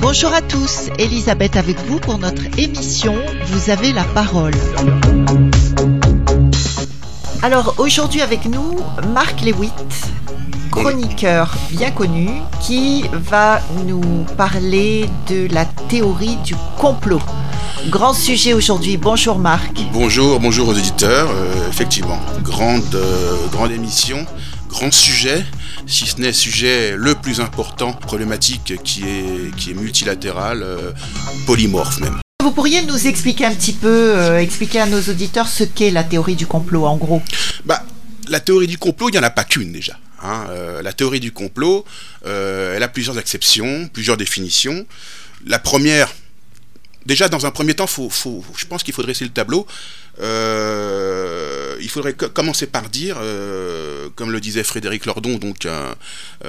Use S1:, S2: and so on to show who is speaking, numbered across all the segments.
S1: Bonjour à tous, Elisabeth avec vous pour notre émission Vous avez la parole. Alors aujourd'hui avec nous, Marc Lewitt, chroniqueur bien connu, qui va nous parler de la théorie du complot. Grand sujet aujourd'hui. Bonjour Marc.
S2: Bonjour, bonjour aux éditeurs. Euh, effectivement, grande, euh, grande émission, grand sujet, si ce n'est sujet le plus important, problématique qui est, qui est multilatéral, euh, polymorphe même.
S1: Vous pourriez nous expliquer un petit peu, euh, expliquer à nos auditeurs ce qu'est la théorie du complot en gros?
S2: Bah, la théorie du complot, il n'y en a pas qu'une déjà. hein. Euh, la théorie du complot, elle a plusieurs acceptions, plusieurs définitions. La première, déjà dans un premier temps, faut, je pense qu'il faut dresser le tableau. Euh, il faudrait co- commencer par dire, euh, comme le disait Frédéric Lordon, euh,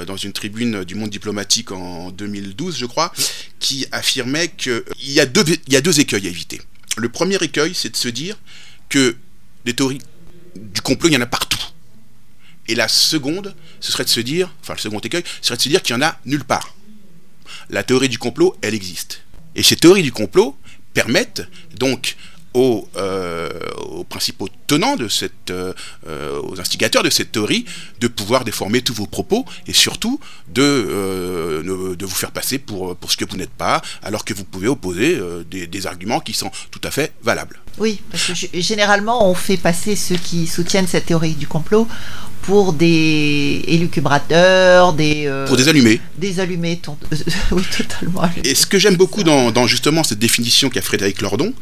S2: dans une tribune du Monde diplomatique en 2012, je crois, qui affirmait qu'il y a deux, il y a deux écueils à éviter. Le premier écueil, c'est de se dire que des théories du complot, il y en a partout. Et la seconde, ce serait de se dire, enfin le second écueil, ce serait de se dire qu'il y en a nulle part. La théorie du complot, elle existe. Et ces théories du complot permettent donc aux, euh, aux principaux tenants de cette, euh, euh, aux instigateurs de cette théorie, de pouvoir déformer tous vos propos et surtout de, euh, ne- de vous faire passer pour, pour ce que vous n'êtes pas, alors que vous pouvez opposer des, des arguments qui sont tout à fait valables.
S1: Oui, parce que généralement on fait passer ceux qui soutiennent cette théorie du complot pour des élucubrateurs, des,
S2: Pour des allumés,
S1: des allumés. ton- oui, totalement.
S2: Et ce que j'aime beaucoup dans, dans justement cette définition qu'a Frédéric Lordon,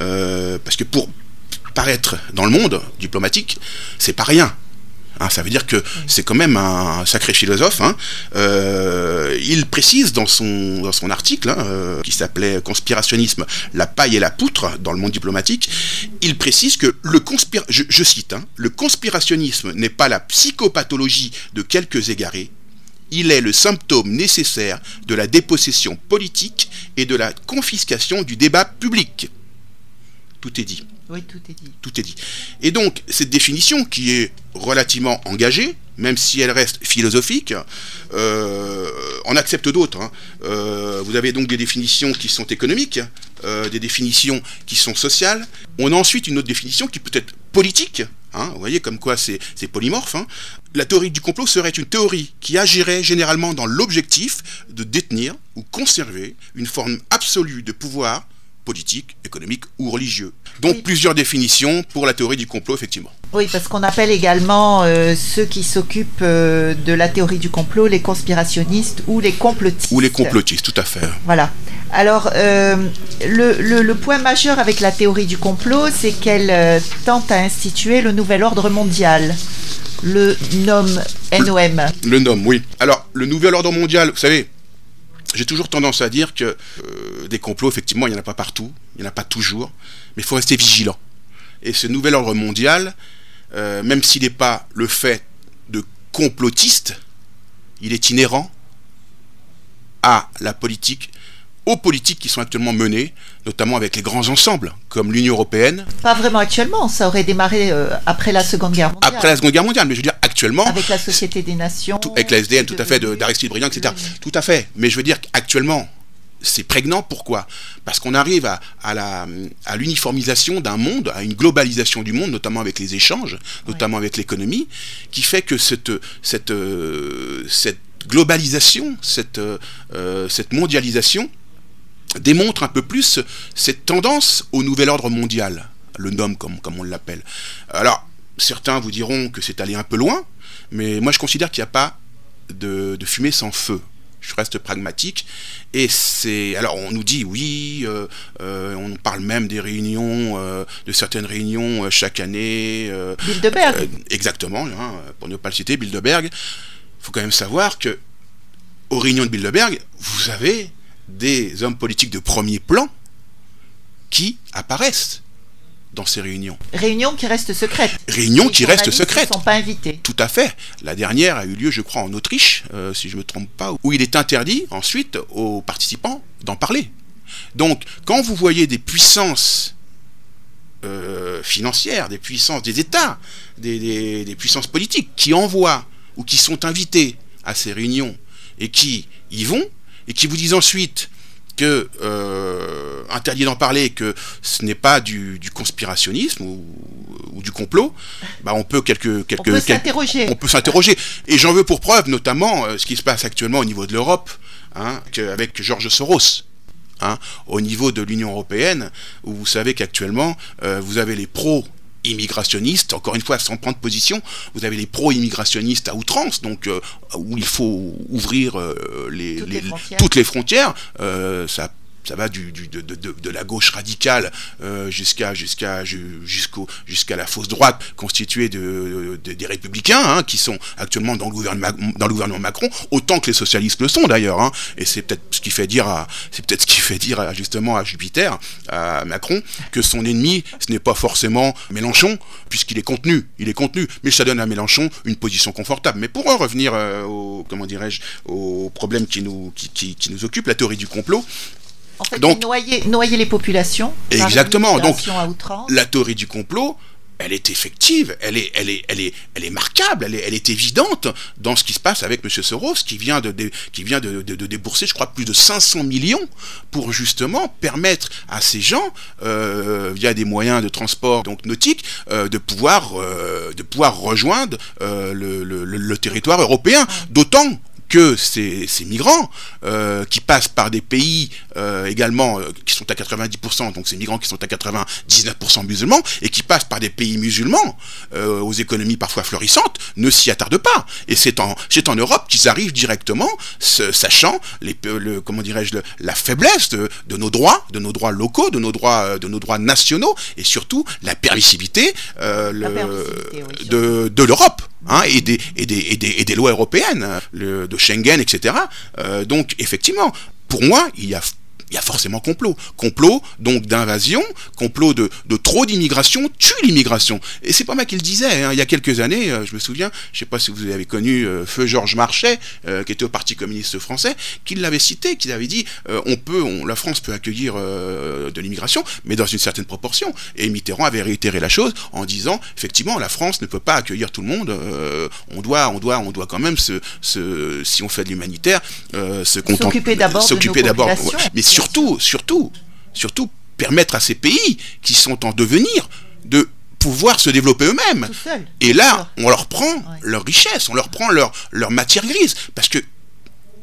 S2: euh, parce que pour paraître dans le monde diplomatique, c'est pas rien. Hein, ça veut dire que c'est quand même un sacré philosophe. hein. Euh, il précise dans son, dans son article, hein, euh, qui s'appelait Conspirationnisme, la paille et la poutre dans le monde diplomatique, il précise que le conspira je, je cite, le conspirationnisme n'est pas la psychopathologie de quelques égarés, il est le symptôme nécessaire de la dépossession politique et de la confiscation du débat public. Tout est dit,
S1: Oui, tout est dit.
S2: tout est dit. Et donc, cette définition qui est relativement engagée, même si elle reste philosophique, euh, on accepte d'autres. hein. Euh, vous avez donc des définitions qui sont économiques, euh, des définitions qui sont sociales. On a ensuite une autre définition qui peut être politique. hein. vous voyez comme quoi c'est c'est polymorphe. hein. La théorie du complot serait une théorie qui agirait généralement dans l'objectif de détenir ou conserver une forme absolue de pouvoir politique, économique ou religieux. Donc
S1: Oui.
S2: plusieurs définitions pour la théorie du complot, effectivement.
S1: Oui, parce qu'on appelle également euh, ceux qui s'occupent euh, de la théorie du complot les conspirationnistes ou les complotistes.
S2: Ou les complotistes, tout à fait.
S1: Voilà. Alors, euh, le, le- le point majeur avec la théorie du complot, c'est qu'elle tente à instituer le nouvel ordre mondial, le NOM, NOM.
S2: Le nom, oui. Alors, le nouvel ordre mondial, vous savez, j'ai toujours tendance à dire que euh, des complots, effectivement, il n'y en a pas partout, il n'y en a pas toujours, mais il faut rester vigilant. Et ce nouvel ordre mondial, euh, même s'il n'est pas le fait de complotistes, il est inhérent à la politique, aux politiques qui sont actuellement menées, notamment avec les grands ensembles, comme l'Union européenne,
S1: Pas vraiment actuellement, ça aurait démarré euh, après la Seconde Guerre mondiale.
S2: après la Seconde Guerre mondiale, mais je veux dire actuellement,
S1: Avec la Société des Nations.
S2: tout- avec la SDN, tout à fait, d'Aristide Briand, etc. Tout à fait. Mais je veux dire qu'actuellement, c'est prégnant. Pourquoi? Parce qu'on arrive à, à la, à l'uniformisation d'un monde, à une globalisation du monde, notamment avec les échanges, notamment avec l'économie, qui fait que cette, cette, euh, cette globalisation, cette, euh, euh, cette mondialisation démontre un peu plus cette tendance au nouvel ordre mondial, le NOM comme, comme on l'appelle. Alors, certains vous diront que c'est allé un peu loin, mais moi je considère qu'il n'y a pas de, de fumée sans feu. Je reste pragmatique. Et c'est. Alors, on nous dit, oui, euh, euh, on parle même des réunions, euh, de certaines réunions chaque année.
S1: Bilderberg.
S2: exactement, hein, pour ne pas le citer, Bilderberg. Il faut quand même savoir que, aux réunions de Bilderberg, vous avez des hommes politiques de premier plan qui apparaissent dans ces réunions.
S1: Réunion qui reste secrète.
S2: Réunions qui restent secrètes.
S1: ne sont pas invités.
S2: Tout à fait. La dernière a eu lieu, je crois, en Autriche, euh, si je ne me trompe pas, où il est interdit ensuite aux participants d'en parler. Donc, quand vous voyez des puissances euh, financières, des puissances des États, des, puissances politiques qui envoient ou qui sont invités à ces réunions et qui y vont et qui vous disent ensuite que euh, interdit d'en parler, que ce n'est pas du, conspirationnisme ou, du complot, bah on peut quelques, quelques, on peut
S1: s'interroger.
S2: On peut s'interroger. Et j'en veux pour preuve notamment euh, ce qui se passe actuellement au niveau de l'Europe, hein, avec Georges Soros. Hein, au niveau de l'Union européenne, où vous savez qu'actuellement, euh, vous avez les pros immigrationnistes, encore une fois sans prendre position, vous avez les pro-immigrationnistes à outrance, donc euh, où il faut ouvrir euh, les, toutes, les frontières, ça ça va du, de, de, de, la gauche radicale euh, jusqu'à jusqu'à jusqu'au jusqu'à la fausse droite constituée de, des républicains hein, qui sont actuellement dans le gouvernement dans le gouvernement Macron autant que les socialistes le sont d'ailleurs hein, et c'est peut-être ce qui fait dire à c'est peut-être ce qui fait dire justement à Jupiter à Macron que son ennemi ce n'est pas forcément Mélenchon puisqu'il est contenu il est contenu. Mais ça donne à Mélenchon une position confortable. Mais pour en revenir euh, au comment dirais-je au problème qui nous qui, qui nous occupe la théorie du complot
S1: en fait, donc, noyer, noyer, les populations.
S2: Exactement. Donc, la théorie du complot, elle est effective, elle est, elle est, elle est, elle est marquable, elle est, elle est évidente dans ce qui se passe avec M. Soros, qui vient de, qui vient de, de, débourser, je crois, plus de 500 millions pour justement permettre à ces gens, euh, via des moyens de transport donc nautiques, euh, de pouvoir, euh, de pouvoir rejoindre le, le, le, territoire européen. D'autant que ces, migrants euh, qui passent par des pays euh, également euh, qui sont à 90%, donc ces migrants qui sont à 99% musulmans, et qui passent par des pays musulmans aux économies parfois florissantes, ne s'y attardent pas. Et c'est en, en Europe qu'ils arrivent directement, sachant les, le, comment dirais-je, la faiblesse de, nos droits, de nos droits locaux, de nos droits, de nos droits nationaux, et surtout la permissivité, de, de l'Europe. Hein, et, des, et, des, et, des, et, des, lois européennes, le, de Schengen, etc. Euh, donc effectivement, pour moi, il y a il y a forcément complot. Complot, donc d'invasion, complot de, de trop d'immigration tue l'immigration. Et c'est pas moi qui le disais, hein. il y a quelques années, euh, je me souviens, je sais pas si vous avez connu euh, Feu Georges Marchais, euh, qui était au Parti communiste français, qui l'avait cité, qui avait dit on peut, on, la France peut accueillir de l'immigration, mais dans une certaine proportion. Et Mitterrand avait réitéré la chose en disant effectivement la France ne peut pas accueillir tout le monde, on doit, on doit, on doit quand même se, se si on fait de l'humanitaire, se
S1: contenter, s'occuper d'abord, s'occuper d'abord,
S2: mais surtout, surtout, surtout permettre à ces pays qui sont en devenir de pouvoir se développer eux-mêmes. Et là, on leur prend leur richesse, on leur prend leur, leur matière grise. Parce que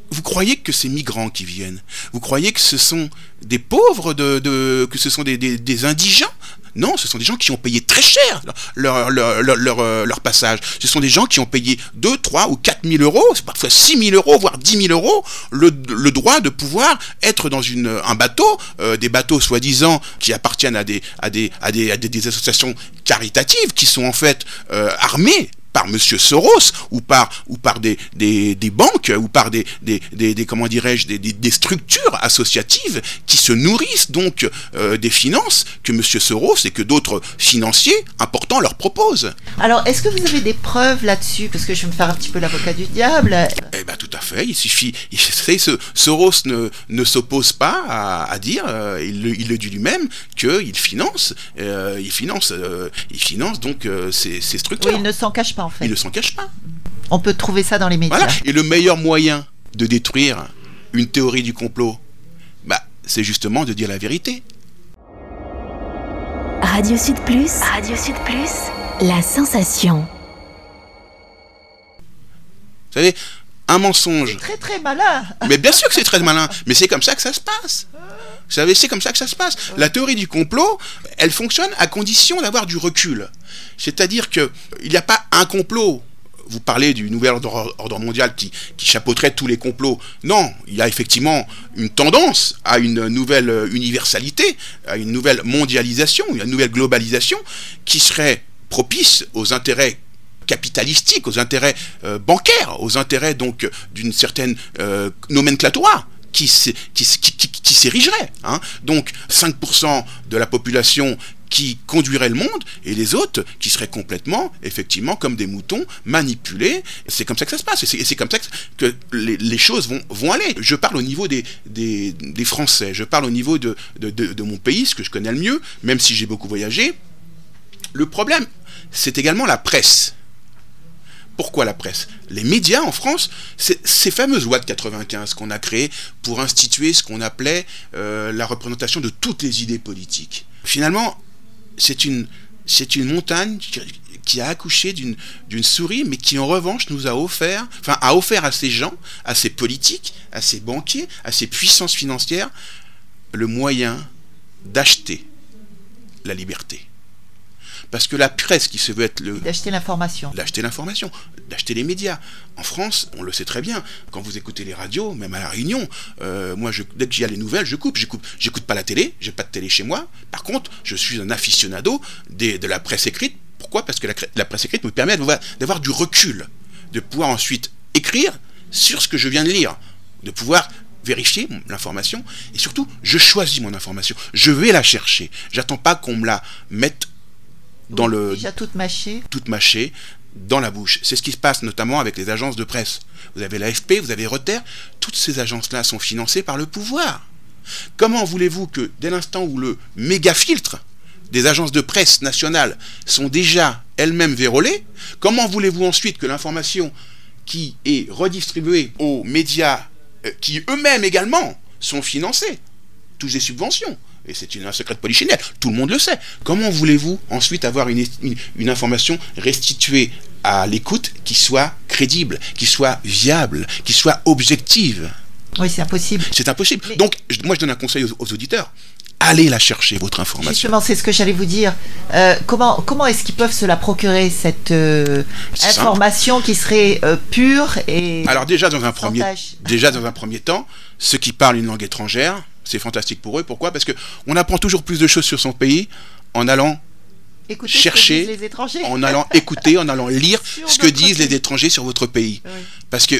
S2: vous croyez que ces migrants qui viennent, vous croyez que ce sont des pauvres, de, que ce sont des, des indigents non, ce sont des gens qui ont payé très cher leur, leur, leur, euh, leur, passage. Ce sont des gens qui ont payé 2, 3 ou 4 000 euros, parfois 6 000 euros, voire 10 000 euros, le, le droit de pouvoir être dans une, un bateau, euh, des bateaux soi-disant qui appartiennent à des, à, des, à, des, à des, associations caritatives qui sont en fait euh, armées par Monsieur Soros ou par ou par des, des, des banques ou par des, des, des comment dirais-je des, des, structures associatives qui se nourrissent donc euh, des finances que Monsieur Soros et que d'autres financiers importants leur proposent.
S1: Alors est-ce que vous avez des preuves là-dessus? Parce que je vais me faire un petit peu l'avocat du diable.
S2: Eh ben tout à fait. Il suffit. Il, ce, Soros ne, ne s'oppose pas à, à dire euh, il, le, il, le, dit lui-même qu'il finance euh, il finance il finance donc ces, ces structures.
S1: Oui, il ne s'en cache pas
S2: il ne s'en cache pas.
S1: On peut trouver ça dans les médias.
S2: Et le meilleur moyen de détruire une théorie du complot, bah, c'est justement de dire la vérité.
S3: Radio Sud Plus. Radio Sud Plus. La sensation.
S2: Vous savez, un mensonge.
S1: Très très malin.
S2: Mais bien sûr que c'est très malin. Mais c'est comme ça que ça se passe. Vous savez, c'est comme ça que ça se passe. La théorie du complot, elle fonctionne à condition d'avoir du recul. C'est-à-dire qu'il n'y a pas un complot. Vous parlez du nouvel ordre, mondial qui, qui chapeauterait tous les complots. Non, il y a effectivement une tendance à une nouvelle universalité, à une nouvelle mondialisation, une nouvelle globalisation qui serait propice aux intérêts capitalistiques, aux intérêts euh, bancaires, aux intérêts donc d'une certaine euh, nomenclatoire qui, qui, qui, qui s'érigerait. Hein. Donc 5% de la population qui conduiraient le monde et les autres qui seraient complètement, effectivement, comme des moutons, manipulés. C'est comme ça que ça se passe et c'est comme ça que les, choses vont, aller. Je parle au niveau des, Français, je parle au niveau de mon pays, ce que je connais le mieux, même si j'ai beaucoup voyagé. Le problème, c'est également la presse. Pourquoi la presse? Les médias en France, ces fameuses lois de 95 qu'on a créées pour instituer ce qu'on appelait euh, la représentation de toutes les idées politiques. Finalement, c'est une, c'est une montagne qui a accouché d'une souris, mais qui en revanche nous a offert, enfin a offert à ces gens, à ces politiques, à ces banquiers, à ces puissances financières, le moyen d'acheter la liberté. Parce que la presse qui se veut être le...
S1: D'acheter l'information.
S2: D'acheter l'information, d'acheter les médias. En France, on le sait très bien, quand vous écoutez les radios, même à la Réunion, euh, moi, je, dès qu'il y a les nouvelles, je coupe. J'écoute, j'écoute pas la télé, j'ai pas de télé chez moi. Par contre, je suis un aficionado des, de la presse écrite. Pourquoi? Parce que la, presse écrite me permet d'avoir du recul, de pouvoir ensuite écrire sur ce que je viens de lire, de pouvoir vérifier l'information et surtout je choisis mon information je vais la chercher j'attends pas qu'on me la mette dans le.
S1: Déjà toute mâchée.
S2: Toute mâchée dans la bouche. C'est ce qui se passe notamment avec les agences de presse. Vous avez l'AFP, vous avez Reuters, toutes ces agences-là sont financées par le pouvoir. Comment voulez-vous que dès l'instant où le méga filtre des agences de presse nationales sont déjà elles-mêmes vérolées, comment voulez-vous ensuite que l'information qui est redistribuée aux médias euh, qui eux-mêmes également sont financés, touchent des subventions, et c'est un secret de polichinelle, tout le monde le sait. Comment voulez-vous ensuite avoir une, une, information restituée à l'écoute qui soit crédible, qui soit viable, qui soit objective?
S1: Oui, c'est impossible.
S2: C'est impossible. Donc, moi, je donne un conseil aux, auditeurs. Allez la chercher, votre information.
S1: Justement, c'est ce que j'allais vous dire. Euh, comment comment est-ce qu'ils peuvent se la procurer, cette euh, information qui serait euh, pure et...
S2: Alors déjà dans, un premier, déjà, dans un premier temps, ceux qui parlent une langue étrangère, c'est fantastique pour eux. Pourquoi? Parce que on apprend toujours plus de choses sur son pays en allant chercher, en allant écouter, en allant lire ce que disent les étrangers sur votre pays. Parce que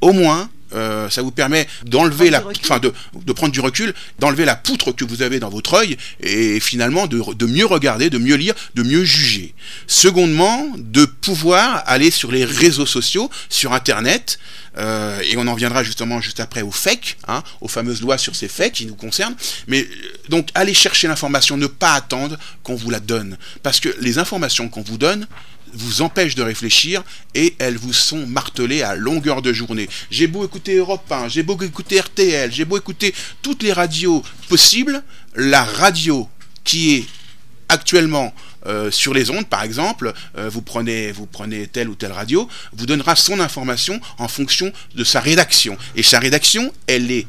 S2: au moins, euh, ça vous permet d'enlever la, enfin de, de, prendre du recul, d'enlever la poutre que vous avez dans votre œil et finalement de, de, mieux regarder, de mieux lire, de mieux juger. Secondement, de pouvoir aller sur les réseaux sociaux, sur Internet, euh, et on en viendra justement juste après aux fake, hein, aux fameuses lois sur ces fakes qui nous concernent. Mais euh, donc aller chercher l'information, ne pas attendre qu'on vous la donne, parce que les informations qu'on vous donne vous empêchent de réfléchir et elles vous sont martelées à longueur de journée. J'ai beau écouter Europe 1, j'ai beau écouter RTL, j'ai beau écouter toutes les radios possibles, la radio qui est actuellement euh, sur les ondes, par exemple, euh, vous, prenez, vous prenez telle ou telle radio, vous donnera son information en fonction de sa rédaction. Et sa rédaction, elle est,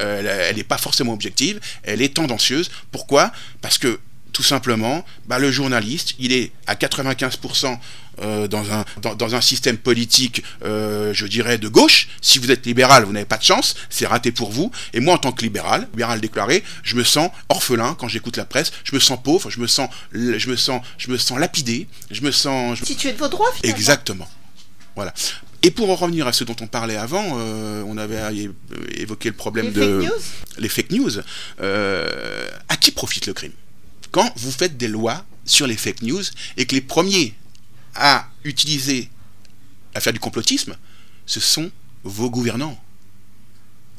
S2: euh, elle n'est pas forcément objective, elle est tendancieuse. Pourquoi? Parce que tout simplement, bah, le journaliste, il est à 95% euh, dans, un, dans, un système politique, euh, je dirais, de gauche. Si vous êtes libéral, vous n'avez pas de chance, c'est raté pour vous. Et moi, en tant que libéral, libéral déclaré, je me sens orphelin quand j'écoute la presse, je me sens pauvre, je me sens, je me sens, je me sens lapidé, je me sens...
S1: Si tu es de vos droits, finalement.
S2: Exactement. Voilà. Et pour en revenir à ce dont on parlait avant, euh, on avait évoqué le problème
S1: les
S2: de
S1: fake news.
S2: les fake news. à qui profite le crime? Quand vous faites des lois sur les fake news et que les premiers à utiliser, à faire du complotisme, ce sont vos gouvernants.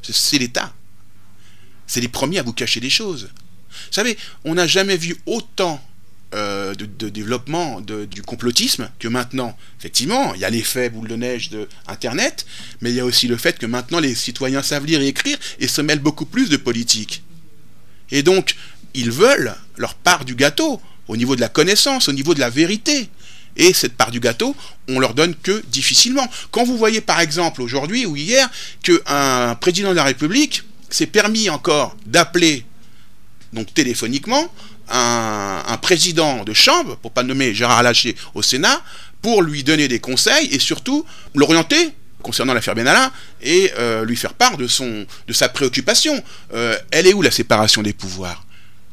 S2: C'est l'État. C'est les premiers à vous cacher des choses. Vous savez, on n'a jamais vu autant euh, de, développement du complotisme que maintenant. Effectivement, il y a l'effet boule de neige de Internet, mais il y a aussi le fait que maintenant les citoyens savent lire et écrire et se mêlent beaucoup plus de politique. Et donc, ils veulent leur part du gâteau, au niveau de la connaissance, au niveau de la vérité. Et cette part du gâteau, on leur donne que difficilement. Quand vous voyez par exemple aujourd'hui ou hier qu'un président de la République s'est permis encore d'appeler, donc téléphoniquement, un, président de chambre, pour pas nommer Gérard Lâché au Sénat, pour lui donner des conseils et surtout l'orienter concernant l'affaire Benalla et euh, lui faire part de, son, de sa préoccupation. Euh, elle est où la séparation des pouvoirs?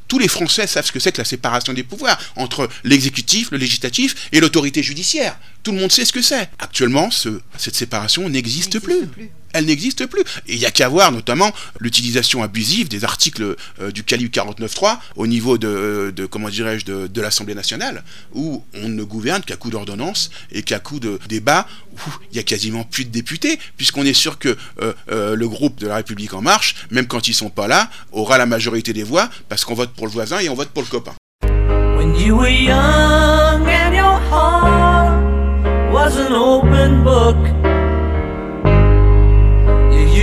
S2: Tous les Français savent ce que c'est que la séparation des pouvoirs entre l'exécutif, le législatif et l'autorité judiciaire. Tout le monde sait ce que c'est. Actuellement, ce, cette séparation n'existe plus. Elle n'existe plus. Et il n'y a qu'à voir notamment l'utilisation abusive des articles euh, du calibre 49.3 au niveau de, de comment dirais-je, de, de l'Assemblée nationale, où on ne gouverne qu'à coup d'ordonnance et qu'à coup de débat où il y a quasiment plus de députés, puisqu'on est sûr que euh, euh, le groupe de la République en marche, même quand ils sont pas là, aura la majorité des voix, parce qu'on vote pour le voisin et on vote pour le copain.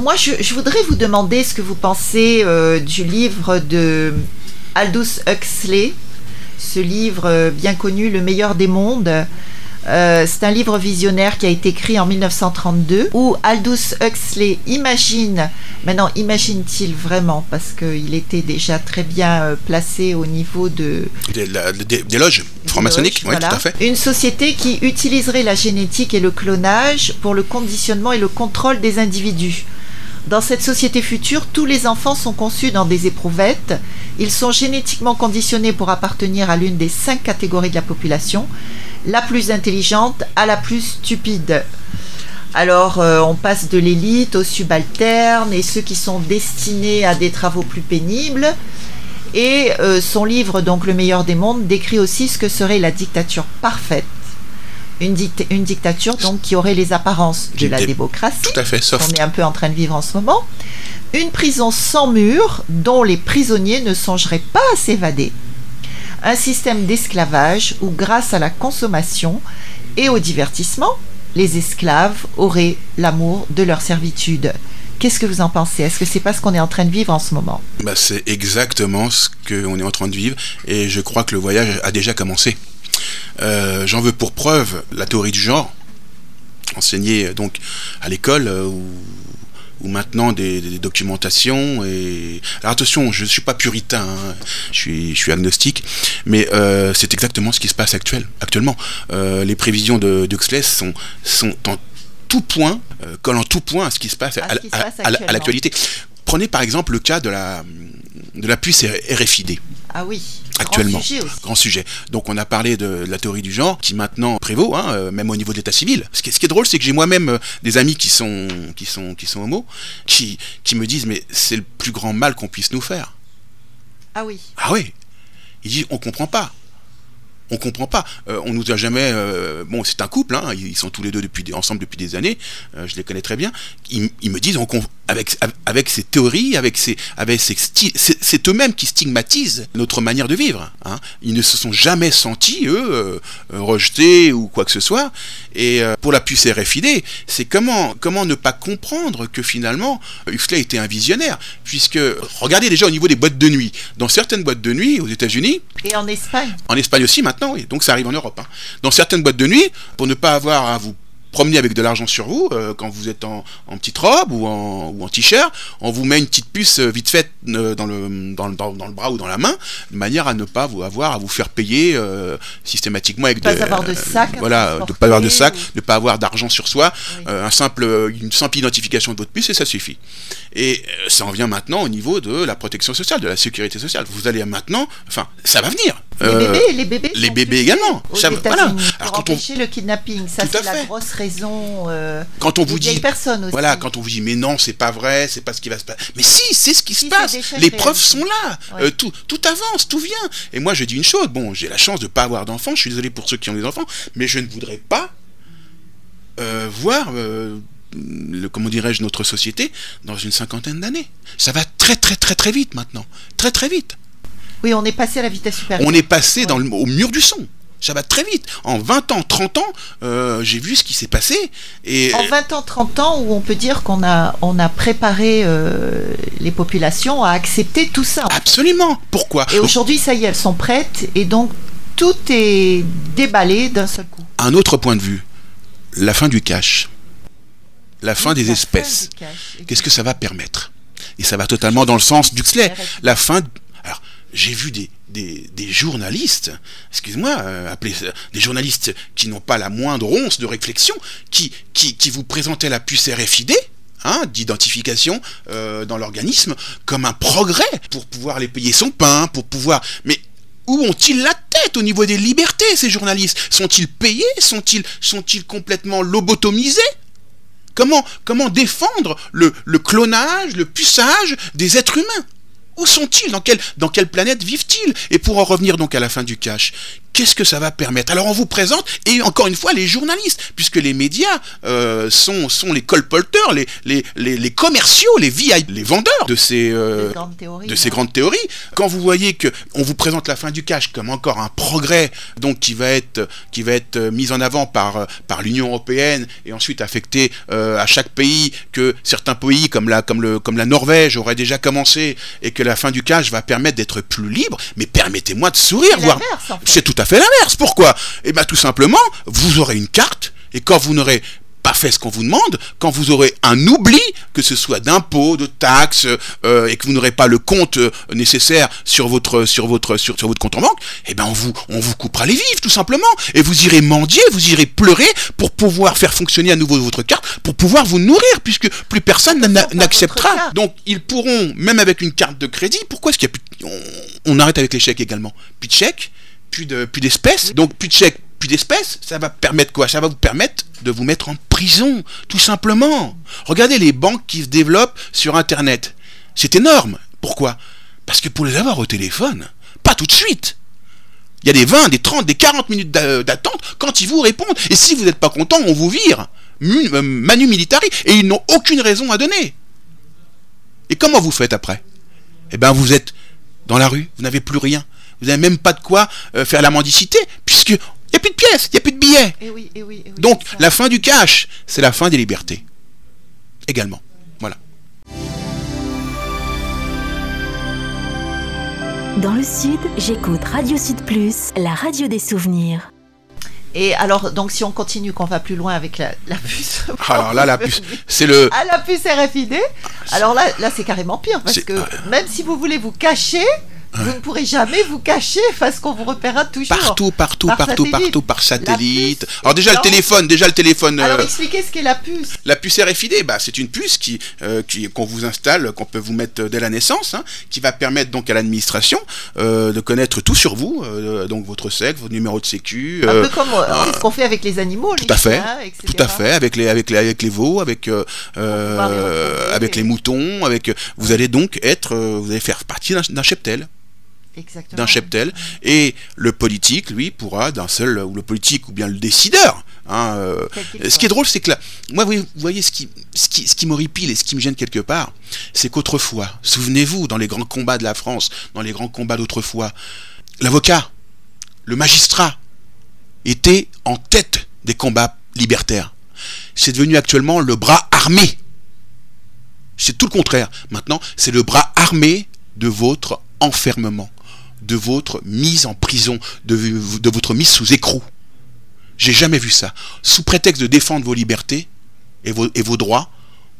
S1: Moi, je, je voudrais vous demander ce que vous pensez euh, du livre de Aldous Huxley, ce livre euh, bien connu, Le meilleur des mondes. Euh, c'est un livre visionnaire qui a été écrit en 1932 où Aldous Huxley imagine, maintenant imagine-t-il vraiment, parce qu'il était déjà très bien placé au niveau de,
S2: Des, la- des- des loges franc-maçonniques, oui,
S1: voilà.
S2: tout à fait.
S1: Une société qui utiliserait la génétique et le clonage pour le conditionnement et le contrôle des individus. Dans cette société future, tous les enfants sont conçus dans des éprouvettes. Ils sont génétiquement conditionnés pour appartenir à l'une des cinq catégories de la population, la plus intelligente à la plus stupide. Alors, euh, on passe de l'élite aux subalternes et ceux qui sont destinés à des travaux plus pénibles. Et euh, son livre, donc Le meilleur des mondes, décrit aussi ce que serait la dictature parfaite. Une, une dictature donc qui aurait les apparences de la
S2: dé-
S1: démocratie,
S2: Tout à fait, sauf
S1: qu'on est un peu en train de vivre en ce moment. Une prison sans mur dont les prisonniers ne songeraient pas à s'évader. Un système d'esclavage où, grâce à la consommation et au divertissement, les esclaves auraient l'amour de leur servitude. Qu'est-ce que vous en pensez? Est-ce que c'est pas ce qu'on est en train de vivre en ce moment?
S2: Bah, c'est exactement ce qu'on est en train de vivre et je crois que le voyage a déjà commencé. Euh, J'en veux pour preuve la théorie du genre, enseignée euh, donc à l'école euh, ou ou maintenant des, des documentations et alors attention je suis pas puritain hein, je suis je suis agnostique mais euh, c'est exactement ce qui se passe actuel actuellement. Euh, les prévisions de d'Huxley sont sont en tout point euh, collent en tout point à ce qui se passe
S1: À
S2: l'actualité. Prenez par exemple le cas de la de la puce RFID
S1: Ah oui.
S2: Actuellement.
S1: Grand sujet aussi.
S2: Grand sujet. Donc on a parlé de la théorie du genre qui maintenant prévaut, hein, euh, même au niveau de l'état civil. Ce qui, est- ce qui est drôle, c'est que j'ai moi-même euh, des amis qui sont qui sont qui sont homos, qui qui me disent mais c'est le plus grand mal qu'on puisse nous faire.
S1: Ah oui.
S2: Ah oui. Ils disent on comprend pas. On comprend pas. Euh, on nous a jamais. euh, bon, c'est un couple. Hein, ils sont tous les deux depuis des- ensemble depuis des années. euh, je les connais très bien. Ils, ils me disent on com- avec avec ces théories, avec ces avec ces c'est eux-mêmes qui stigmatisent notre manière de vivre. Hein. Ils ne se sont jamais sentis eux euh, euh, rejetés ou quoi que ce soit. Et euh, pour la puce RFID, c'est comment comment ne pas comprendre que finalement Huxley était un visionnaire, puisque regardez déjà au niveau des boîtes de nuit. Dans certaines boîtes de nuit aux États-Unis,
S1: Et en Espagne.
S2: en Espagne aussi maintenant, oui. Donc ça arrive en Europe. hein. Dans certaines boîtes de nuit, pour ne pas avoir à vous promener avec de l'argent sur vous, euh, quand vous êtes en, en petite robe ou en, ou en t-shirt, on vous met une petite puce euh, vite faite euh, dans, le, dans, le- dans, dans le bras ou dans la main, de manière à ne pas vous avoir à vous faire payer systématiquement avec
S1: Pas
S2: de,
S1: avoir de sac
S2: voilà, de pas avoir de sac,
S1: ou-
S2: de pas avoir d'argent sur soi,
S1: Oui.
S2: un simple, une simple identification de votre puce et ça suffit. Et ça en vient maintenant au niveau de la protection sociale, de la sécurité sociale. Vous allez maintenant, enfin, ça va venir.
S1: Les bébés, les bébés.
S2: les bébés également.
S1: Aux
S2: Ça- voilà.
S1: pour
S2: Alors, on-
S1: empêcher le kidnapping. Ça, c'est la grosse euh,
S2: quand on vous dit
S1: aussi.
S2: voilà quand on vous dit mais non c'est pas vrai c'est pas ce qui va se passer mais si c'est ce qui
S1: Si,
S2: se passe. les preuves sont là.
S1: Ouais.
S2: Euh, tout tout avance tout vient. Et moi je dis une chose. Bon j'ai la chance de pas avoir d'enfants. Je suis désolé pour ceux qui ont des enfants. Mais je ne voudrais pas euh, voir le, comment dirais-je notre société dans une cinquantaine d'années. Ça va très très très très vite maintenant. Très très vite.
S1: Oui, on est passé à la vitesse supérieure.
S2: on est passé
S1: Ouais.
S2: dans le, au mur du son ça va très vite en 20 ans 30 ans euh, j'ai vu ce qui s'est passé et
S1: En 20 ans, 30 ans, où on peut dire qu'on a, on a préparé euh, les populations à accepter tout ça.
S2: absolument pourquoi?
S1: Et aujourd'hui, ça y est, elles sont prêtes. Et donc, tout est déballé d'un seul coup.
S2: un autre point de vue, la fin du cash, la fin des
S1: La
S2: espèces.
S1: du.
S2: Qu'est-ce que ça va permettre? Et ça va totalement dans le sens d'Huxley. La fin. J'ai vu des, des, journalistes, excuse-moi, euh, des journalistes qui n'ont pas la moindre once de réflexion, qui, qui, qui vous présentaient la puce RFID. Hein, d'identification euh, dans l'organisme comme un progrès pour pouvoir les payer son pain, pour pouvoir. Mais où ont-ils la tête au niveau des libertés, ces journalistes? Sont-ils payés? Sont-ils sont-ils complètement lobotomisés? Comment, comment défendre le, le clonage, le puçage des êtres humains? Où sont-ils? Dans quelle, planète vivent-ils? Et pour en revenir donc à la fin du cash, qu'est-ce que ça va permettre? Alors on vous présente, et encore une fois, les journalistes, puisque les médias euh, sont, sont les colporteurs, les, les, les, les commerciaux, les VIP, les vendeurs de ces, euh,
S1: théories,
S2: de ces
S1: hein.
S2: grandes théories. Quand vous voyez que on vous présente la fin du cash comme encore un progrès, donc qui va être qui va être mis en avant par par l'Union européenne et ensuite affecté euh, à chaque pays, que certains pays comme la comme le comme la Norvège auraient déjà commencé et que la fin du cash va permettre d'être plus libre. Mais permettez-moi de sourire, voir.
S1: en fait.
S2: C'est tout à fait l'inverse. Pourquoi? Eh bien, tout simplement, vous aurez une carte et quand vous n'aurez pas fait ce qu'on vous demande, quand vous aurez un oubli, que ce soit d'impôts, de taxes, euh, et que vous n'aurez pas le compte euh, nécessaire sur votre sur votre sur, sur votre compte en banque, eh ben on vous on vous coupera les vives tout simplement, et vous irez mendier, vous irez pleurer pour pouvoir faire fonctionner à nouveau votre carte, pour pouvoir vous nourrir, puisque plus personne n'acceptera. Donc ils pourront, même avec une carte de crédit, pourquoi est-ce qu'il y a plus de- on, on arrête avec les chèques également, plus de chèques, plus de plus d'espèces, donc plus de chèques, plus d'espèces, ça va permettre quoi? Ça va vous permettre de vous mettre en prison, tout simplement. Regardez les banques qui se développent sur Internet. C'est énorme. Pourquoi? Parce que pour les avoir au téléphone, pas tout de suite. Il y a des 20, des 30, des 40 minutes d'a- d'attente quand ils vous répondent. Et si vous n'êtes pas content, on vous vire. Euh, Manu militari. Et ils n'ont aucune raison à donner. Et comment vous faites après? Eh bien, vous êtes dans la rue, vous n'avez plus rien. Vous n'avez même pas de quoi euh, faire la mendicité, puisque il n'y a plus de pièces, il n'y a plus de billets.
S1: Eh oui, eh oui, eh oui,
S2: Donc, la fin du cash, c'est la fin des libertés. Également. Voilà.
S3: Dans le Sud, j'écoute Radio Sud Plus, la radio des souvenirs.
S1: Et alors, donc, si on continue, qu'on va plus loin avec la, la puce.
S2: Alors là, la puce, c'est le.
S1: À la puce RFID. Alors là, là c'est carrément pire parce que
S2: ah.
S1: même si vous voulez vous cacher, vous ne pourrez jamais vous cacher parce qu'on vous repérera toujours.
S2: Partout, partout,
S1: Par
S2: partout,
S1: satellite.
S2: partout, par satellite. Alors déjà le téléphone, déjà le téléphone.
S1: Alors
S2: euh,
S1: expliquez ce qu'est la puce.
S2: La puce RFID, bah, c'est une puce qui, euh, qui- qu'on vous installe, qu'on peut vous mettre dès la naissance, hein, qui va permettre donc à l'administration euh, de connaître tout sur vous, euh, donc votre sexe, votre numéro de sécu.
S1: Un peu comme ce qu'on fait avec les animaux,
S2: tout
S1: les
S2: à fait,
S1: chiens, etc.
S2: tout à fait, avec les avec les avec les veaux, avec
S1: les
S2: avec les moutons, avec vous allez donc être, vous allez faire partie d'un, cheptel. D'un cheptel, et le politique, lui, pourra d'un seul ou le politique ou bien le décideur. Hein, euh, ce qui est drôle, c'est que là, moi, vous vous voyez, ce qui, ce qui, ce qui m'horripile et ce qui me gêne quelque part, c'est qu'autrefois, souvenez-vous, dans les grands combats de la France, dans les grands combats d'autrefois, l'avocat, le magistrat, était en tête des combats libertaires. C'est devenu actuellement le bras armé. C'est tout le contraire. Maintenant, c'est le bras armé de votre enfermement, de votre mise en prison, de, votre mise sous écrou. J'ai jamais vu ça. Sous prétexte de défendre vos libertés et vos, droits,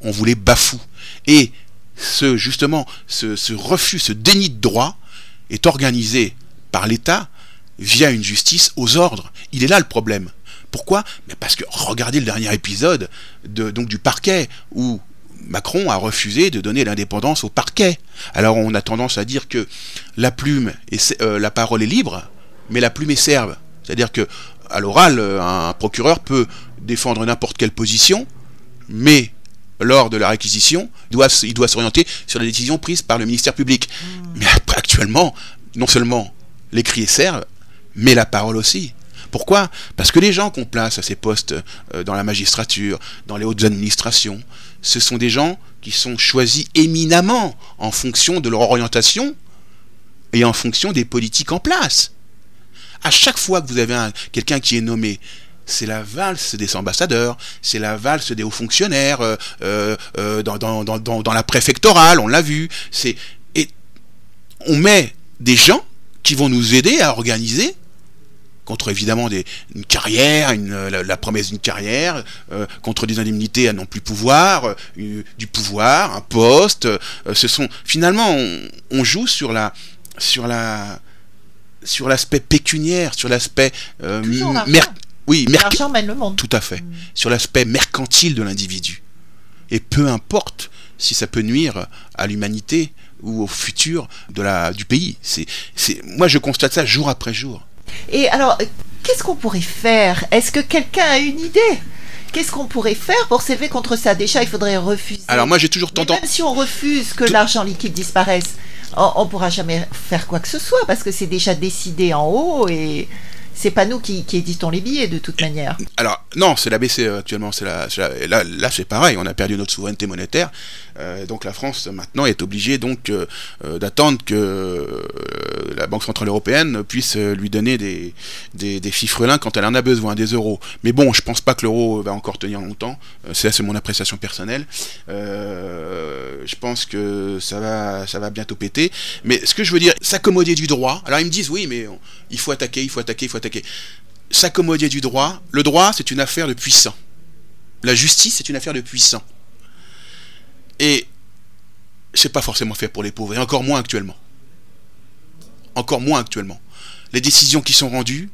S2: on vous les bafoue. Et ce, justement, ce, refus, ce déni de droit est organisé par l'État via une justice aux ordres. Il est là le problème. Pourquoi? Parce que regardez le dernier épisode de, donc du parquet où Macron a refusé de donner l'indépendance au parquet. Alors on a tendance à dire que la plume et la parole est libre, mais la plume est serve. C'est-à-dire que à l'oral, euh, un procureur peut défendre n'importe quelle position, mais lors de la réquisition, il doit, il doit s'orienter sur les décisions prises par le ministère public. Mais après, actuellement, non seulement l'écrit est serve, mais la parole aussi. Pourquoi? Parce que les gens qu'on place à ces postes euh, dans la magistrature, dans les hautes administrations, ce sont des gens qui sont choisis éminemment en fonction de leur orientation et en fonction des politiques en place. À chaque fois que vous avez un- quelqu'un qui est nommé, c'est la valse des ambassadeurs, c'est la valse des hauts fonctionnaires, euh, euh, euh, dans, la préfectorale, on l'a vu. Et on met des gens qui vont nous aider à organiser contre évidemment des, une carrière, une- la, la promesse d'une carrière, euh, contre des indemnités à non plus pouvoir, euh, du pouvoir, un poste. euh, ce sont finalement on, on joue sur la sur la sur l'aspect pécuniaire, sur l'aspect euh, oui,
S1: le monde.
S2: tout à fait, sur l'aspect mercantile de l'individu. Et peu importe si ça peut nuire à l'humanité ou au futur de la, du pays. C'est, moi, je constate ça jour après jour.
S1: Et alors, qu'est-ce qu'on pourrait faire? Est-ce que quelqu'un a une idée? Qu'est-ce qu'on pourrait faire pour s'élever contre ça Déjà, il faudrait refuser.
S2: Alors moi, j'ai toujours tendance...
S1: même si on refuse que l'argent liquide disparaisse, on ne pourra jamais faire quoi que ce soit parce que c'est déjà décidé en haut et c'est pas nous qui, qui éditons les billets de toute manière.
S2: Alors, non, c'est la BCE actuellement. C'est là, là c'est pareil. On a perdu notre souveraineté monétaire. Euh, donc la France maintenant est obligée donc euh, euh, d'attendre que la Banque centrale européenne puisse lui donner des, des, des fifrelins quand elle en a besoin, des euros. Mais bon, je pense pas que l'euro va encore tenir longtemps. C'est mon appréciation personnelle. Je pense que ça va, ça va bientôt péter. Mais ce que je veux dire, s'accommoder du droit. Alors ils me disent oui, mais il faut attaquer, il faut attaquer, il faut attaquer s'accommoder du droit. Le droit, c'est une affaire de puissant. La justice, c'est une affaire de puissant. Et c'est pas forcément fait pour les pauvres, et encore moins actuellement. Encore moins actuellement. Les décisions qui sont rendues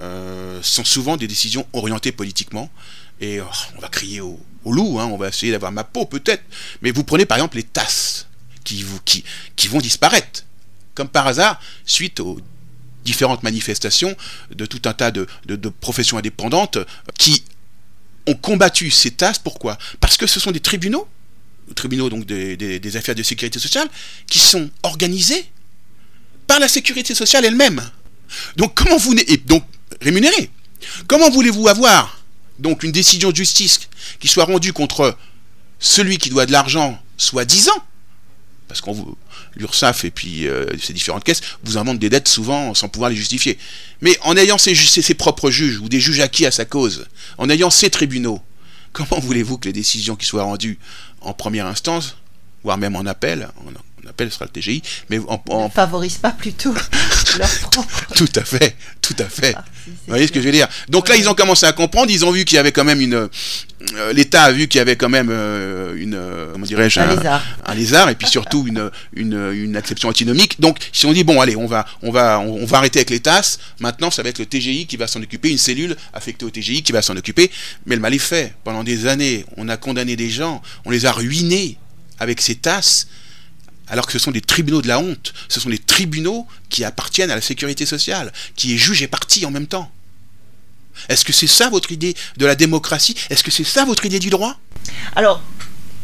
S2: euh, sont souvent des décisions orientées politiquement. Et oh, on va crier au, loup, hein, on va essayer d'avoir ma peau peut-être. Mais vous prenez par exemple les tasses qui, vont disparaître. Comme par hasard, suite aux différentes manifestations de tout un tas de, professions indépendantes qui ont combattu ces tasses. Pourquoi? Parce que ce sont des tribunaux, tribunaux donc des, affaires de sécurité sociale, qui sont organisés par la sécurité sociale elle-même. Donc comment vous et donc rémunérés Comment voulez-vous avoir donc une décision de justice qui soit rendue contre celui qui doit de l'argent soi-disant? Parce qu'on l'URSSAF et puis euh, ces différentes caisses vous inventent des dettes souvent sans pouvoir les justifier. Mais en ayant ses- ses propres juges ou des juges acquis à sa cause, en ayant ses tribunaux, comment voulez-vous que les décisions qui soient rendues en première instance, voire même en appel, appelle sera le TGI, mais en, en-
S1: Ne favorise pas plutôt leur propre
S2: tout à fait, tout à fait.
S1: c'est
S2: Vous voyez ce que je veux dire? Donc là, ils ont commencé à comprendre. Ils ont vu qu'il y avait quand même une. euh, L'État a vu qu'il y avait quand même euh, une. euh, comment dirais-je
S1: Un lézard.
S2: un lézard, et puis surtout une, une, une acception antinomique. Donc, si on dit bon, allez, on va, on va, on, on va arrêter avec les tasses. Maintenant, ça va être le TGI qui va s'en occuper, une cellule affectée au TGI qui va s'en occuper. Mais le mal est fait. Pendant des années, on a condamné des gens, on les a ruinés avec ces tasses. Alors que ce sont des tribunaux de la honte, ce sont des tribunaux qui appartiennent à la sécurité sociale, qui est juge et parti en même temps. Est-ce que c'est ça votre idée de la démocratie? Est-ce que c'est ça votre idée du droit?
S1: Alors,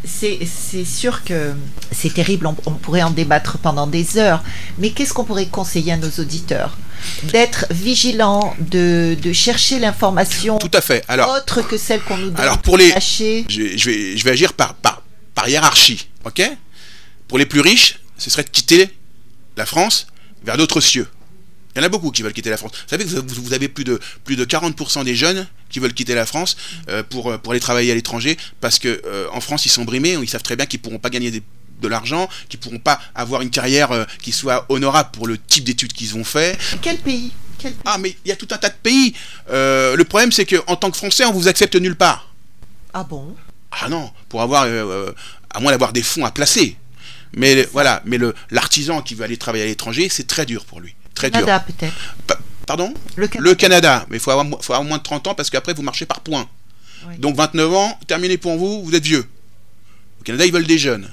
S1: c'est sûr que c'est terrible, on, on pourrait en débattre pendant des heures, mais qu'est-ce qu'on pourrait conseiller à nos auditeurs? D'être vigilant, de, de chercher l'information
S2: Tout à fait. Alors,
S1: autre que celle qu'on nous donne
S2: Alors, pour les- je, vais- je vais, je vais agir par, par, par hiérarchie, ok? Pour les plus riches, ce serait de quitter la France vers d'autres cieux. Il y en a beaucoup qui veulent quitter la France. Vous savez que vous, avez plus de, plus de 40% des jeunes qui veulent quitter la France euh, pour, euh, pour aller travailler à l'étranger parce que euh, en France ils sont brimés, ils savent très bien qu'ils pourront pas gagner des- de l'argent, qu'ils pourront pas avoir une carrière euh, qui soit honorable pour le type d'études qu'ils ont fait.
S1: Quel pays? Quel pays
S2: Ah mais il y a tout un tas de pays. Le problème c'est que en tant que Français on vous accepte nulle part.
S1: Ah bon?
S2: Ah non, pour avoir, à moins d'avoir des fonds à placer. Mais voilà, mais le l'artisan qui veut aller travailler à l'étranger, c'est très dur pour lui, très dur.
S1: Canada peut-être.
S2: Pa- pardon?
S1: Le Canada.
S2: Le Canada, mais il faut avoir, faut avoir moins de 30 ans parce qu'après vous marchez par points.
S1: Oui.
S2: Donc 29 ans, terminé pour vous, vous êtes vieux. Au Canada, ils veulent des jeunes.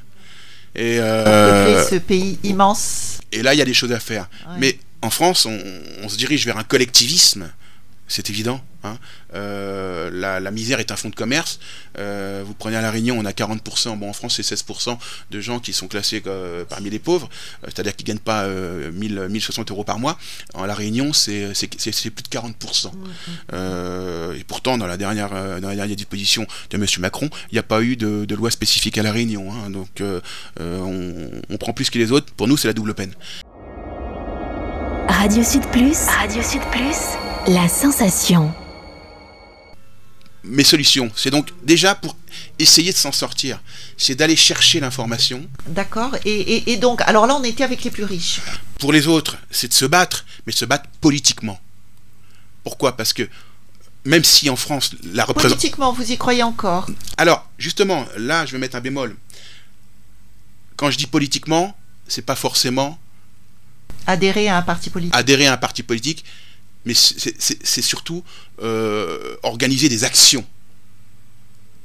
S2: Et, euh,
S1: ce pays immense.
S2: et là, il y a des choses à faire.
S1: Ouais.
S2: Mais en France, on, on se dirige vers un collectivisme. C'est évident. hein. Euh, la, la misère est un fonds de commerce. Euh, vous prenez à La Réunion, on a 40%. Bon, en France, c'est 16% de gens qui sont classés euh, parmi les pauvres. Euh, C'est-à-dire qu'ils ne gagnent pas euh, 1000, 1060 euros par mois. En La Réunion, c'est plus de 40%. Euh, et pourtant, dans la dernière, euh, dans la dernière disposition de M. Macron, il n'y a pas eu de, de loi spécifique à La Réunion. hein. Donc, euh, euh, on, on prend plus que les autres. Pour nous, c'est la double peine.
S3: Radio Sud Plus. Radio Sud Plus. La sensation.
S2: mes solutions, c'est donc déjà pour essayer de s'en sortir, c'est d'aller chercher l'information.
S1: D'accord. Et, et- et donc, alors là, on était avec les plus riches.
S2: Pour les autres, c'est de se battre, mais de se battre politiquement. Pourquoi? Parce que même si en France, la représentation...
S1: Politiquement, vous y croyez encore?
S2: Alors, justement, là, je vais mettre un bémol. Quand je dis politiquement, c'est pas forcément
S1: Adhérer à un parti politique.
S2: adhérer à un parti politique, mais c'est- surtout euh, organiser des actions.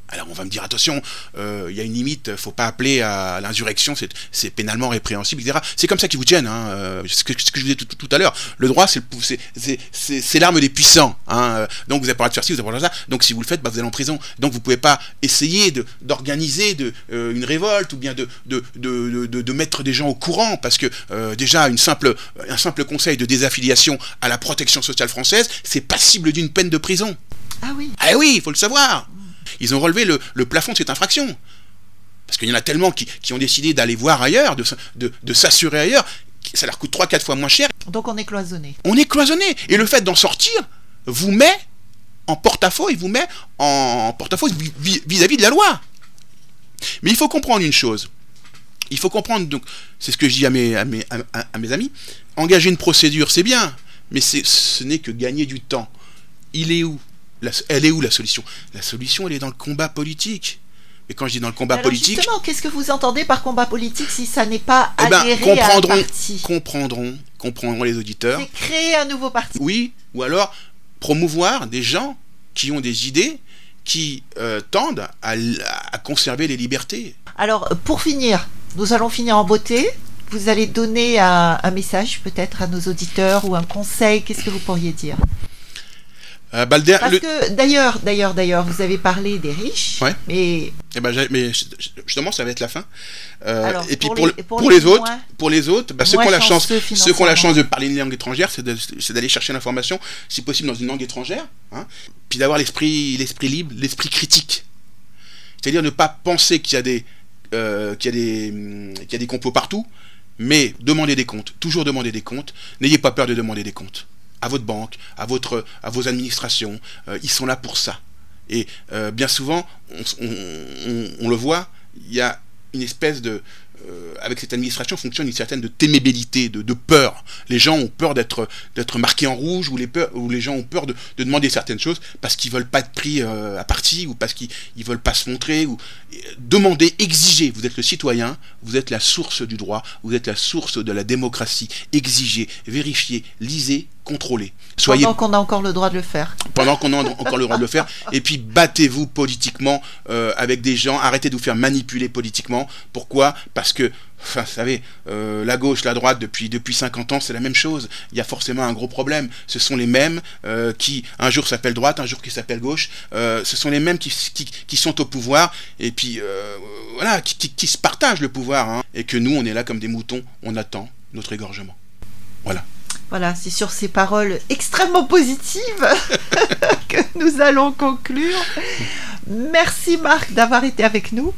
S2: Alors on va me dire attention, euh, il y a une limite, faut pas appeler à l'insurrection, c'est- pénalement répréhensible, etc. C'est comme ça qu'ils vous tiennent. Hein, euh, ce, que, ce que je vous disais tout, tout à l'heure. Le droit, c'est l'arme des puissants. Hein, euh, donc vous avez pas le droit de faire ci, vous avez pas le droit de faire ça. Donc si vous le faites, bah, vous allez en prison. Donc vous pouvez pas essayer d'organiser euh, une révolte ou bien de, de, de, de- mettre des gens au courant parce que déjà une simple, un simple conseil de désaffiliation à la protection sociale française, c'est passible d'une peine de prison.
S1: Ah oui.
S2: Ah oui, il faut le savoir. Ils ont relevé le, le plafond de cette infraction. Parce qu'il y en a tellement qui, qui ont décidé d'aller voir ailleurs, de, s- de, de s'assurer ailleurs, ça leur coûte 3-4 fois moins cher.
S1: Donc on est cloisonné.
S2: On est cloisonné. Et le fait d'en sortir vous met en porte-à-faux et vous met en porte-à-faux vis- vis- vis-à-vis de la loi. Mais il faut comprendre une chose. Il faut comprendre, donc, c'est ce que je dis à mes, à mes, à- à- à mes amis, engager une procédure, c'est bien, mais ce n'est que gagner du temps. Il est où? La- Elle est où la solution? La solution, elle est dans le combat politique. Et quand je dis dans le combat
S1: Alors
S2: politique,
S1: justement, qu'est-ce que vous entendez par combat politique si ça n'est pas
S2: eh ben,
S1: adhérer à un
S2: comprendront,
S1: parti?
S2: comprendront, comprendront les auditeurs.
S1: C'est créer un nouveau parti.
S2: Oui, ou alors promouvoir des gens qui ont des idées qui euh, tendent à, conserver les libertés.
S1: Alors, pour finir, nous allons finir en beauté. Vous allez donner un, un message peut-être à nos auditeurs ou un conseil. Qu'est-ce que vous pourriez dire?
S2: Euh, bah,
S1: Parce
S2: le-
S1: que d'ailleurs, d'ailleurs, d'ailleurs, vous avez parlé des riches,
S2: Ouais.
S1: mais
S2: eh ben, j'ai- mais justement, ça va être la fin. Euh,
S1: Alors,
S2: et puis
S1: pour
S2: pour,
S1: les-
S2: le-
S1: pour
S2: pour
S1: les
S2: les, autres,
S1: moins-
S2: pour les autres, bah, ceux qui ont la chance, ceux qui ont la chance de parler une langue étrangère, c'est d'aller chercher l'information, si possible dans une langue étrangère, hein, puis d'avoir l'esprit, l'esprit libre, l'esprit critique. C'est-à-dire ne pas penser qu'il y a des, euh, qu'il y a des, qu'il y a des complots partout, mais demander des comptes, toujours demander des comptes. N'ayez pas peur de demander des comptes à votre banque, à votre, à vos administrations. euh, ils sont là pour ça. Et euh, bien souvent, on, le voit, il y a une espèce de, euh, avec cette administration fonctionne une certaine de témébilité, de, peur. Les gens ont peur d'être marqués en rouge ou les, peurs, ou les gens ont peur de, de demander certaines choses parce qu'ils veulent pas être pris à partie ou parce qu'ils ils veulent pas se montrer ou demander, exiger. Vous êtes le citoyen, vous êtes la source du droit, vous êtes la source de la démocratie. Exigez, vérifiez, lisez, contrôlez. Soyez
S1: Pendant qu'on a encore le droit de le faire.
S2: pendant qu'on a encore le droit de le faire. Et puis battez-vous politiquement euh, avec des gens. Arrêtez de vous faire manipuler politiquement. Pourquoi? Parce que, enfin, vous savez, euh, la gauche, la droite, depuis, depuis 50 ans, c'est la même chose. Il y a forcément un gros problème. Ce sont les mêmes euh, qui, un jour s'appellent droite, un jour qui s'appellent gauche. Ce sont les mêmes qui, qui, qui sont au pouvoir. Et puis, voilà, qui, qui, qui se partagent le pouvoir. hein. Et que nous, on est là comme des moutons. On attend notre égorgement. Voilà.
S1: Voilà, c'est sur ces paroles extrêmement positives que nous allons conclure. Merci Marc d'avoir été avec nous.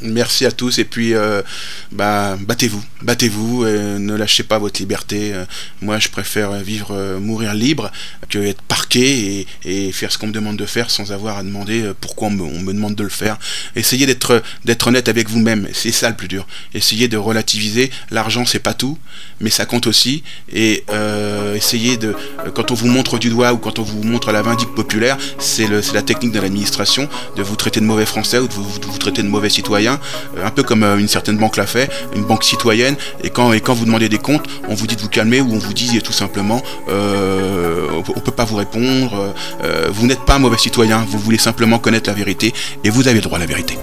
S2: Merci à tous et puis euh, bah, battez-vous, battez-vous, ne lâchez pas votre liberté. Euh, moi, je préfère vivre, euh, mourir libre que être parqué et, faire ce qu'on me demande de faire sans avoir à demander euh, pourquoi on me, demande de le faire. Essayez d'être d'être honnête avec vous-même, c'est ça le plus dur. Essayez de relativiser. L'argent, c'est pas tout, mais ça compte aussi. Et essayez de, quand on vous montre du doigt ou quand on vous montre la vindicte populaire, c'est la technique de l'administration de vous traiter de mauvais français ou de vous, de vous traiter de mauvais citoyen, un peu comme une certaine banque l'a fait, une banque citoyenne. Et quand, et quand vous demandez des comptes, on vous dit de vous calmer ou on vous dit tout simplement, euh, on, peut- pas vous répondre. euh, euh, vous n'êtes pas un mauvais citoyen, vous voulez simplement connaître la vérité et vous avez le droit à la vérité.